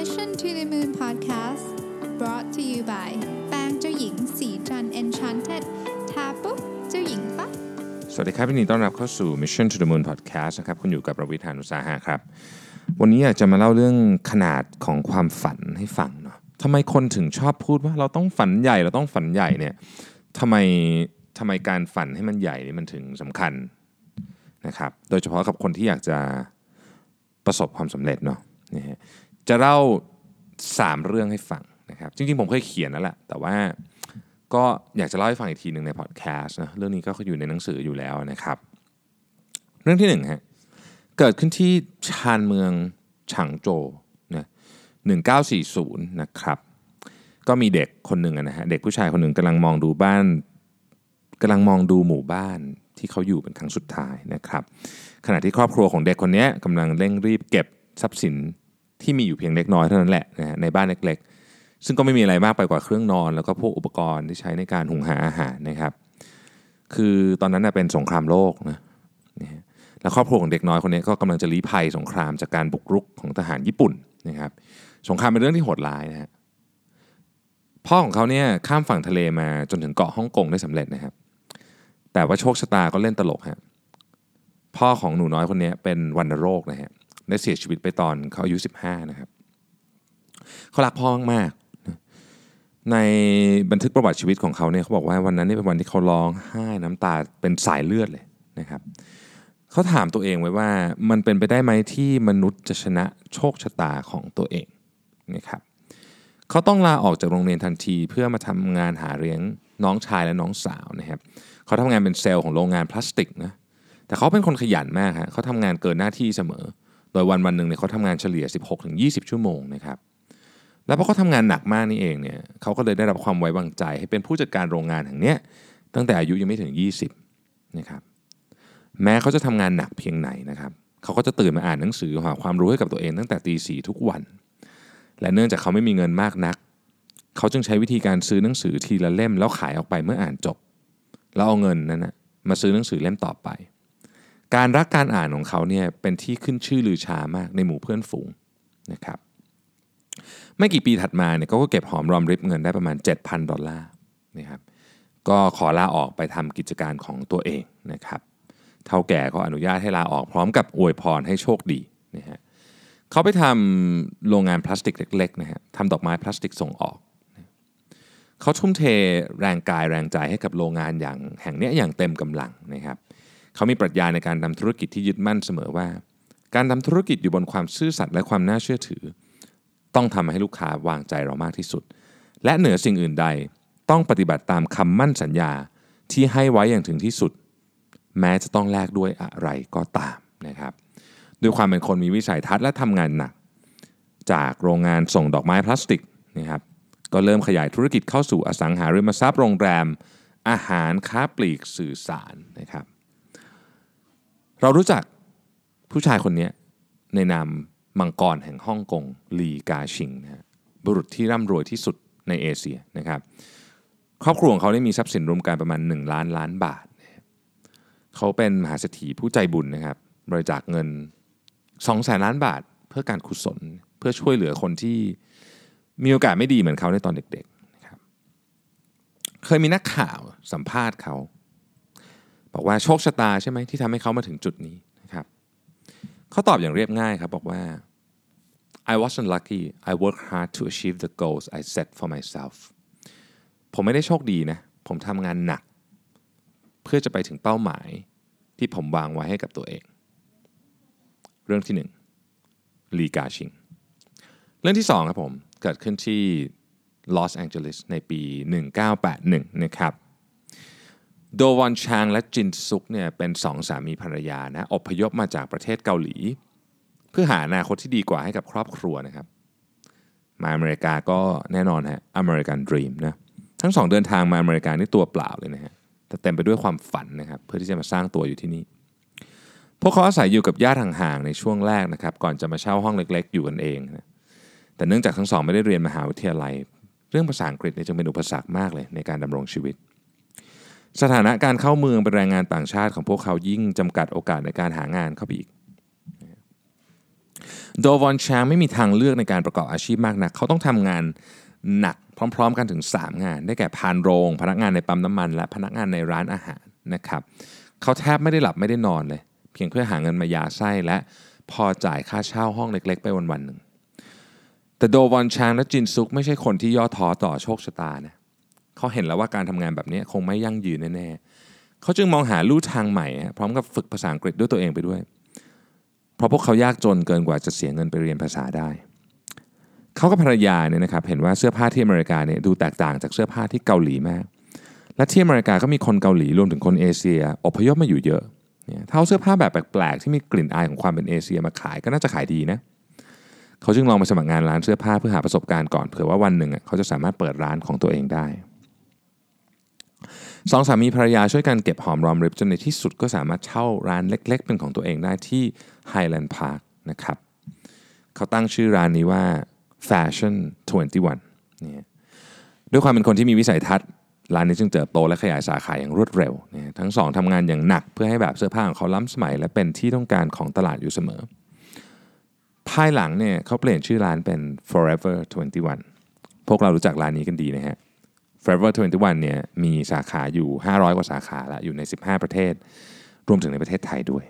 Mission to the Moon Podcast brought to you by แปรงเจ้าหญิงสีจัน Enchanted ทาปุ๊บเจ้าหญิงปั๊บสวัสดีครับวันนี้ต้อนรับเข้าสู่ Mission to the Moon Podcast นะครับคุณอยู่กับประวิทยานุสาหะครับ วันนี้อยากจะมาเล่าเรื่องขนาดของความฝันให้ฟังเนาะทำไมคนถึงชอบพูดว่าเราต้องฝันใหญ่เราต้องฝันใหญ่เนี่ยทำไมทำไมการฝันให้มันใหญ่นี่มันถึงสำคัญนะครับ โดยเฉพาะกับคนที่อยากจะประสบความสำเร็จเนาะนะฮะ จะเล่า 3 เรื่องให้ฟังนะครับ จริงๆ ผมเคยเขียนแล้วแหละแต่ว่าก็อยากจะเล่าให้ฟังอีกทีหนึ่งในพอดแคสต์นะเรื่องนี้ก็อยู่ในหนังสืออยู่แล้วนะครับ เรื่องที่หนึ่งฮะเกิดขึ้นที่ชานเมืองฉางโจนะ1940 นะครับ ก็มีเด็กคนหนึ่งนะฮะเด็กผู้ชายคนหนึ่งกำลังมองดูบ้านกำลังมองดูหมู่บ้านที่เขาอยู่เป็นครั้งสุดท้ายนะครับ ขณะที่ครอบครัวของเด็กคนนี้กำลังเร่งรีบเก็บทรัพย์สิน ที่มีอยู่เพียงเล็กน้อยเท่านั้นแหละนะฮะในบ้านเล็กๆ ซึ่งก็ไม่มีอะไรมากไปกว่าเครื่องนอน แล้วก็พวกอุปกรณ์ที่ใช้ในการหุงหาอาหารนะครับ คือตอนนั้นนะเป็นสงครามโลกนะฮะแล้วครอบครัวของเด็กน้อยคนนี้ก็กำลังจะลี้ภัยสงครามจากการบุกรุกของทหารญี่ปุ่นนะครับ สงครามเป็นเรื่องที่โหดร้ายนะฮะพ่อของเขาเนี่ยข้ามฝั่งทะเลมาจนถึงเกาะฮ่องกงได้สำเร็จนะครับ แต่ว่าโชคชะตาก็เล่นตลกฮะพ่อของหนูน้อยคนนี้เป็นวัณโรคนะฮะ ได้เสียชีวิตไปตอนเขาอายุ 15 นะครับเขารักพ่อมากในบันทึกประวัติชีวิตของเขาเนี่ยเขาบอกว่าวันนั้นนี่เป็นวันที่เขาร้องไห้น้ำตาเป็นสายเลือดเลยนะครับเขาถามตัวเองไว้ว่ามันเป็นไปได้ไหมที่มนุษย์จะชนะโชคชะตาของตัวเองนะครับเขาต้องลาออกจากโรงเรียนทันทีเพื่อมาทำงานหาเลี้ยงน้องชายและน้องสาวนะครับเขาทำงานเป็นเซลล์ของโรงงานพลาสติกนะแต่เขาเป็นคนขยันมากฮะเขาทำงานเกินหน้าที่เสมอ โดยวันวันหนึ่งเนี่ยเขาทำงานเฉลี่ย 16-20 ชั่วโมงนะครับแล้วพอเขาทำงานหนักมากนี่เองเนี่ยเขาก็เลยได้รับความไว้วางใจให้เป็นผู้จัดการโรงงานแห่งเนี้ยตั้งแต่อายุยังไม่ถึง 20นะครับแม้เขาจะทำงานหนักเพียงไหนนะครับเขาก็จะตื่นมาอ่านหนังสือหาความรู้ให้กับตัวเองตั้งแต่ตีสี่ทุกวัน และเนื่องจากเขาไม่มีเงินมากนัก เขาจึงใช้วิธีการซื้อหนังสือทีละเล่มแล้วขายออกไปเมื่ออ่านจบ แล้วเอาเงินนั้นนะมาซื้อหนังสือเล่มต่อไป การรักการอ่านของเขาเนี่ยเป็นที่ขึ้นชื่อลือชามากในหมู่เพื่อนฝูงนะครับไม่กี่ปีถัดมาเนี่ยเขาก็เก็บหอมรอมริบเงินได้ประมาณ 7,000 ดอลลาร์นะครับก็ขอลาออกไปทำกิจการของตัวเองนะครับเท่าแก่ก็อนุญาตให้ลาออกพร้อมกับอวยพรให้โชคดีนะฮะเขาไปทำโรงงานพลาสติกเล็กๆนะฮะทำดอกไม้พลาสติกส่งออกเขาทุ่มเทแรงกายแรงใจให้กับโรงงานอย่างแห่งนี้อย่างเต็มกำลังนะครับ เขามีปรัชญาในการทำธุรกิจที่ยึดมั่นเสมอว่า การทำธุรกิจอยู่บนความซื่อสัตย์และความน่าเชื่อถือ ต้องทำให้ลูกค้าวางใจเรามากที่สุด และเหนือสิ่งอื่นใดต้องปฏิบัติตามคำมั่นสัญญาที่ให้ไว้อย่างถึงที่สุด แม้จะต้องแลกด้วยอะไรก็ตามนะครับด้วยความเป็นคนมีวิสัยทัศน์และทำงานหนัก จากโรงงานส่งดอกไม้พลาสติกนะครับก็เริ่มขยายธุรกิจเข้าสู่อสังหาริมทรัพย์โรงแรม อาหารค้าปลีกสื่อสารนะครับ เรารู้จักผู้ชายคนนี้ในนามมังกรแห่งฮ่องกงลีกาชิงนะฮะบุรุษที่ร่ำรวยที่สุดในเอเชียนะครับครอบครัวของเขาได้มีทรัพย์สินรวมกันประมาณ 1 ล้านล้านบาท เขาเป็นมหาเศรษฐีผู้ใจบุญนะครับบริจาคเงิน2แสนล้านบาท เพื่อการกุศลเพื่อช่วยเหลือคนที่มีโอกาสไม่ดีเหมือนเขาในตอนเด็กๆนะครับเคยมีนักข่าวสัมภาษณ์เขา บอกว่าโชคชะตาใช่ไหมที่ทำให้เขามาถึงจุดนี้นะครับเขาตอบอย่างเรียบง่ายครับบอกว่า I wasn't lucky I worked hard to achieve the goals I set for myself ผมไม่ได้โชคดีนะ ผมทำงานหนัก เพื่อจะไปถึงเป้าหมายที่ผมวางไว้ให้กับตัวเอง เรื่องที่หนึ่งลีกาชิง เรื่องที่สองครับผม เกิดขึ้นที่ลอสแองเจลิสในปี 1981 นะครับ โดวอนชางและจินซุกเนี่ยเป็นสองสามีภรรยานะอพยพมาจากประเทศเกาหลี เพื่อหาอนาคตที่ดีกว่าให้กับครอบครัวนะครับ มาอเมริกาก็แน่นอนฮะอเมริกันดรีมนะทั้งสองเดินทางมาอเมริกานี่ตัวเปล่าเลยนะฮะแต่เต็มไปด้วยความฝันนะครับเพื่อที่จะมาสร้างตัวอยู่ที่นี่พวกเขาอาศัยอยู่กับญาติห่างๆในช่วงแรกนะครับ ก่อนจะมาเช่าห้องเล็ก ๆ อยู่กันเองนะแต่เนื่องจากทั้งสองไม่ได้เรียนมหาวิทยาลัย เรื่องภาษาอังกฤษเนี่ยจึงเป็นอุปสรรคมากเลยในการดำรงชีวิต สถานะการเข้าเมืองเป็นแรงงานต่างชาติของพวกเขายิ่งจำกัดโอกาสในการหางานเข้าไปอีกโดวอนชางไม่มีทางเลือกในการประกอบอาชีพมากนัก เขาต้องทำงานหนักพร้อม ๆ กันถึง 3 งาน ได้แก่พานโรง พนักงานในปั๊มน้ำมัน และพนักงานในร้านอาหารนะครับ เขาแทบไม่ได้หลับไม่ได้นอนเลย เพียงเพื่อหาเงินมายาไส้และพอจ่ายค่าเช่าห้องเล็ก ๆ ไปวันๆหนึ่งแต่โดวอนชางและจินซุกไม่ใช่คนที่ย่อท้อต่อโชคชะตานะ เขาเห็นแล้วว่าการทำงานแบบนี้คงไม่ยั่งยืนแน่ๆเขาจึงมองหาลู่ทางใหม่ พร้อมกับฝึกภาษาอังกฤษด้วยตัวเองไปด้วย เพราะพวกเขายากจนเกินกว่าจะเสียเงินไปเรียนภาษาได้เขากับภรรยาเนี่ยนะครับเห็นว่าเสื้อผ้าที่อเมริกาเนี่ยดูแตกต่างจากเสื้อผ้าที่เกาหลีมาก และที่อเมริกาก็มีคนเกาหลีรวมถึงคนเอเชียอพยพมาอยู่เยอะเนี่ยถ้าเอาเสื้อผ้าแบบแปลกๆที่มีกลิ่นอายของความเป็นเอเชียมาขายก็น่าจะขายดีนะเขาจึงลองมาสมัครงานร้านเสื้อผ้าเพื่อหาประสบการณ์ก่อนเผื่อว่าวันหนึ่งเขาจะสามารถเปิดร้านของตัวเองได้ สองสามีภรรยาช่วยกันเก็บหอมรอมริบจนในที่สุดก็สามารถเช่าร้านเล็ก ๆ เป็นของตัวเองได้ที่ Highland Park นะครับเขาตั้งชื่อร้านนี้ว่า Fashion 21นี่ด้วยความเป็นคนที่มีวิสัยทัศน์ร้านนี้จึงเติบโตและขยายสาขาอย่างรวดเร็วทั้งสองทำงานอย่างหนักเพื่อให้แบบเสื้อผ้าของเขาล้ำสมัย และเป็นที่ต้องการของตลาดอยู่เสมอ ภายหลังเนี่ยเขาเปลี่ยนชื่อร้านเป็น Forever 21 พวกเรารู้จักร้านนี้กันดีนะฮะ Forever 21เนี่ยมีสาขาอยู่ 500 กว่าสาขาแล้วอยู่ใน 15 ประเทศ รวมถึงในประเทศไทยด้วย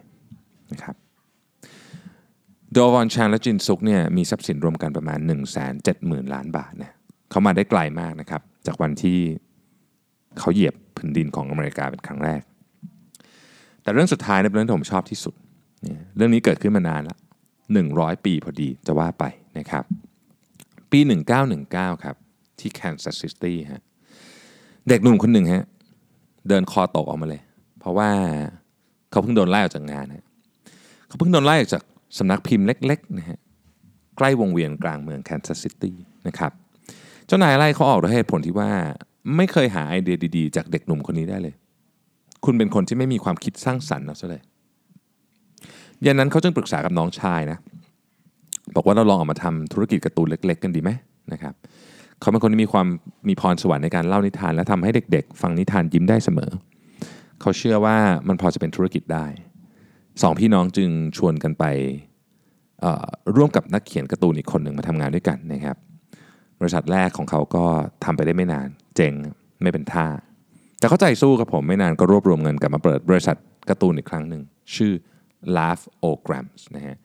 นะครับโดวอนชางและจินซุกเนี่ยมีทรัพย์สินรวมกันประมาณ 1 7 0 0 0 0 ล้านบาทเนี่ยเขามาได้ไกลมากนะครับ จากวันที่เขาเหยียบพื้นดินของอเมริกาเป็นครั้งแรก แต่เรื่องสุดท้ายเป็นเรื่องที่ผมชอบที่สุด เรื่องนี้เกิดขึ้นมานานล้ว100 ปีพอดีจะว่าไปนะครับ ปี 1919 ครับ ที่แคนซัสซิตี้ฮะ เด็กหนุ่มคนหนึ่งฮะเดินคอตกออกมาเลย เพราะว่าเขาเพิ่งโดนไล่ออกจากงานฮะเขาเพิ่งโดนไล่ออกจากสำนักพิมพ์เล็กๆนะฮะใกล้วงเวียนกลางเมืองแคนซัสซิตี้นะครับเจ้านายไล่เขาออกด้วยเหตุผลที่ว่าไม่เคยหาไอเดียดีๆ จากเด็กหนุ่มคนนี้ได้เลย คุณเป็นคนที่ไม่มีความคิดสร้างสรรค์เอาซะเลยยันนั้นเขาจึงปรึกษากับน้องชายนะบอกว่าเราลองออกมาทำธุรกิจการ์ตูนเล็ก ๆ กันดีไหมนะครับ เขาเป็นคนที่มีความมีพรสวรรค์ในการเล่านิทาน และทำให้เด็ก ๆ ฟังนิทานยิ้มได้เสมอ เขาเชื่อว่ามันพอจะเป็นธุรกิจได้สองพี่น้องจึงชวนกันไปร่วมกับนักเขียนการ์ตูนอีกคนหนึ่งมาทำงานด้วยกันนะครับ บริษัทแรกของเขาก็ทำไปได้ไม่นานเจ๊งไม่เป็นท่า แต่เขาใจสู้กับผมไม่นานก็รวบรวมเงินกลับมาเปิดบริษัทการ์ตูนอีกครั้งหนึ่งชื่อ Laugh o g r a m s นะฮะ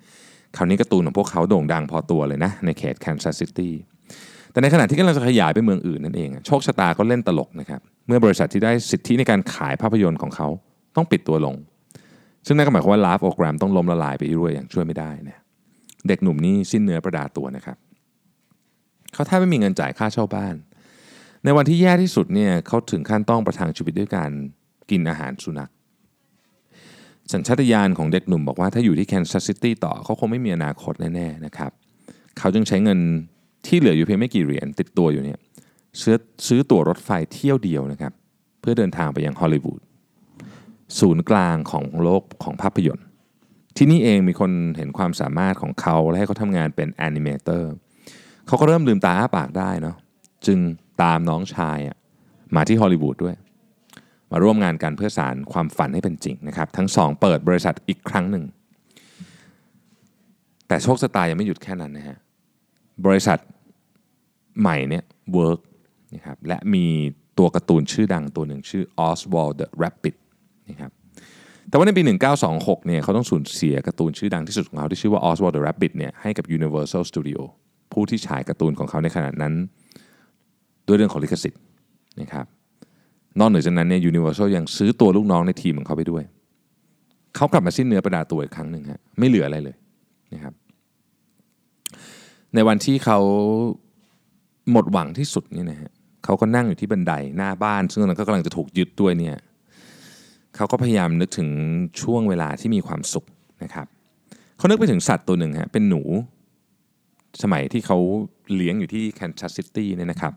คราวนี้การ์ตูนของพวกเขาโด่งดังพอตัวเลยนะ ในเขตแคนซัสซิตี้ แต่ในขณะที่กำลังจะขยายไปเมืองอื่นนั่นเองโชคชะตาก็เล่นตลกนะครับเมื่อบริษัทที่ได้สิทธิในการขายภาพยนตร์ของเขาต้องปิดตัวลง ซึ่งนั่นก็หมายความว่า Laugh-O-Gram ต้องล้มละลายไปด้วยอย่างช่วยไม่ได้เนี่ยเด็กหนุ่มนี่สิ้นเนื้อประดาตัวนะครับเขาแทบไม่มีเงินจ่ายค่าเช่าบ้าน ในวันที่แย่ที่สุดเนี่ยเขาถึงขั้นต้องประทังชีวิตด้วยการกินอาหารสุนัข สัญชาตญาณของเด็กหนุ่มบอกว่าถ้าอยู่ที่แคนซัสซิตี้ต่อเขาคงไม่มีอนาคตแน่ๆนะครับ เขาจึงใช้เงิน ที่เหลืออยู่เพียงไม่กี่เหรียญติดตัวอยู่เนี่ยซื้อซื้อตั๋วรถไฟเที่ยวเดียวนะครับ เพื่อเดินทางไปยังฮอลลีวูดศูนย์กลางของโลกของภาพยนตร์ ที่นี่เองมีคนเห็นความสามารถของเขาและให้เขาทำงานเป็น animator เขาก็เริ่มลืมตาอ้าปากได้เนาะจึงตามน้องชายมาที่ฮอลลีวูดด้วย มาร่วมงานกันเพื่อสานความฝันให้เป็นจริงนะครับ ทั้งสองเปิดบริษัทอีกครั้งหนึ่ง แต่โชคชะตายังไม่หยุดแค่นั้นนะฮะ บริษัทใหม่เนี่ย work นะครับและมีตัวการ์ตูนชื่อดังตัวหนึ่งชื่อ Oswald the Rabbit นะครับแต่ว่าในปี 1926 เนี่ยเขาต้องสูญเสียการ์ตูนชื่อดังที่สุดของเขาที่ชื่อว่า Oswald the Rabbit เนี่ยให้กับ Universal Studio ผู้ที่ฉายการ์ตูนของเขาในขณะนั้น ด้วยเรื่องของลิขสิทธิ์นะครับนอกเหนือจากนั้นเนี่ย Universal ยังซื้อตัวลูกน้องในทีมของเขาไปด้วย เขากลับมาสิ้นเนื้อประดาตัวอีกครั้งหนึ่งฮะไม่เหลืออะไรเลยนะครับ ในวันที่เขาหมดหวังที่สุดนี่นะฮะเขาก็นั่งอยู่ที่บันไดหน้าบ้าน ซึ่งตอนนั้นก็กำลังจะถูกยึดด้วยเนี่ยเขาก็พยายามนึกถึงช่วงเวลาที่มีความสุขนะครับเขานึกไปถึงสัตว์ตัวหนึ่งฮะเป็นหนู สมัยที่เขาเลี้ยงอยู่ที่แคนซัสซิตี้เนี่ยนะครับ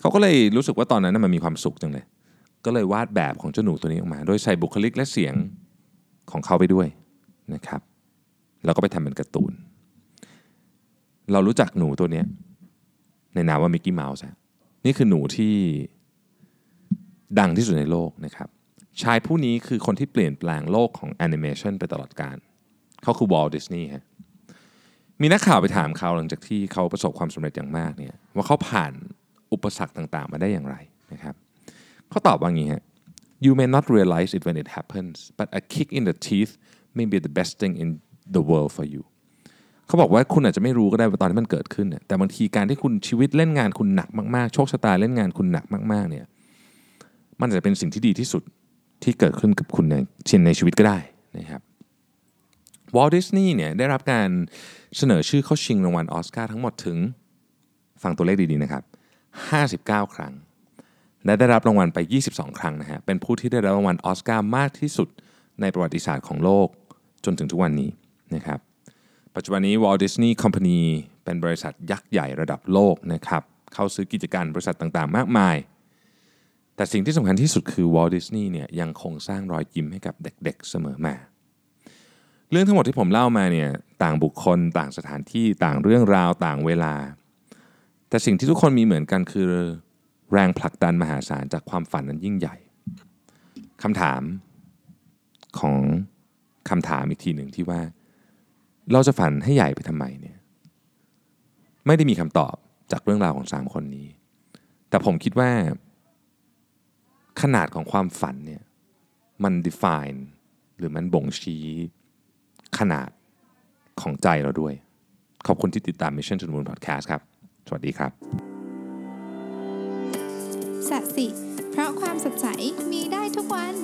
เขาก็เลยรู้สึกว่าตอนนั้นมันมีความสุขจังเลย ก็เลยวาดแบบของเจ้าหนูตัวนี้ออกมา โดยใส่บุคลิกและเสียงของเขาไปด้วยนะครับ แล้วก็ไปทำเป็นการ์ตูน เรารู้จักหนูตัวนี้ในนามว่ามิกกี้เมาส์นี่คือหนูที่ดังที่สุดในโลกนะครับ ชายผู้นี้คือคนที่เปลี่ยนแปลงโลกของแอนิเมชันไปตลอดกาลเขาคือวอลดิสนีย์ฮะมีนักข่าวไปถามเขาหลังจากที่เขาประสบความสำเร็จอย่างมากเนี่ยว่าเขาผ่านอุปสรรคต่างๆ มาได้อย่างไรนะครับเขาตอบว่างี้ฮะ you may not realize it when it happens but a kick in the teeth may be the best thing in the world for you เขาบอกว่าคุณอาจจะไม่รู้ก็ได้ว่าตอนที่มันเกิดขึ้นเนี่ยแต่บางทีการที่คุณชีวิตเล่นงานคุณหนักมากๆ โชคชะตาเล่นงานคุณหนักมากๆเนี่ยมันอาจจะเป็นสิ่งที่ดีที่สุดที่เกิดขึ้นกับคุณในชินในชีวิตก็ได้นะครับวอลดิสนีย์เนี่ยได้รับการเสนอชื่อเข้าชิงรางวัลออสการ์ทั้งหมดถึงฟังตัวเลขดีๆนะครับ 59 ครั้ง และได้รับรางวัลไป 22 ครั้งนะฮะเป็นผู้ที่ได้รับรางวัลออสการ์มากที่สุดในประวัติศาสตร์ของโลกจนถึงทุกวันนี้นะครับ ปัจจุบันนี้ Walt Disney Company เป็นบริษัทยักษ์ใหญ่ระดับโลกนะครับเข้าซื้อกิจการบริษัทต่างๆ มากมาย แต่สิ่งที่สำคัญที่สุดคือ Walt Disney เนี่ยยังคงสร้างรอยยิ้มให้กับเด็กๆเสมอมา เรื่องทั้งหมดที่ผมเล่ามาเนี่ยต่างบุคคล ต่างสถานที่ต่างเรื่องราวต่างเวลา แต่สิ่งที่ทุกคนมีเหมือนกันคือแรงผลักดันมหาศาลจากความฝันนั้นยิ่งใหญ่คำถามของคำถามอีกทีหนึ่งที่ว่า เราจะฝันให้ใหญ่ไปทำไมเนี่ยไม่ได้มีคำตอบจากเรื่องราวของสามคนนี้ แต่ผมคิดว่า ขนาดของความฝันเนี่ยมัน define หรือมันบ่งชี้ขนาดของใจเราด้วย ขอบคุณที่ติดตาม Mission to the Moon Podcast ครับ สวัสดีครับสัสิ เพราะความสดใสมีได้ทุกวัน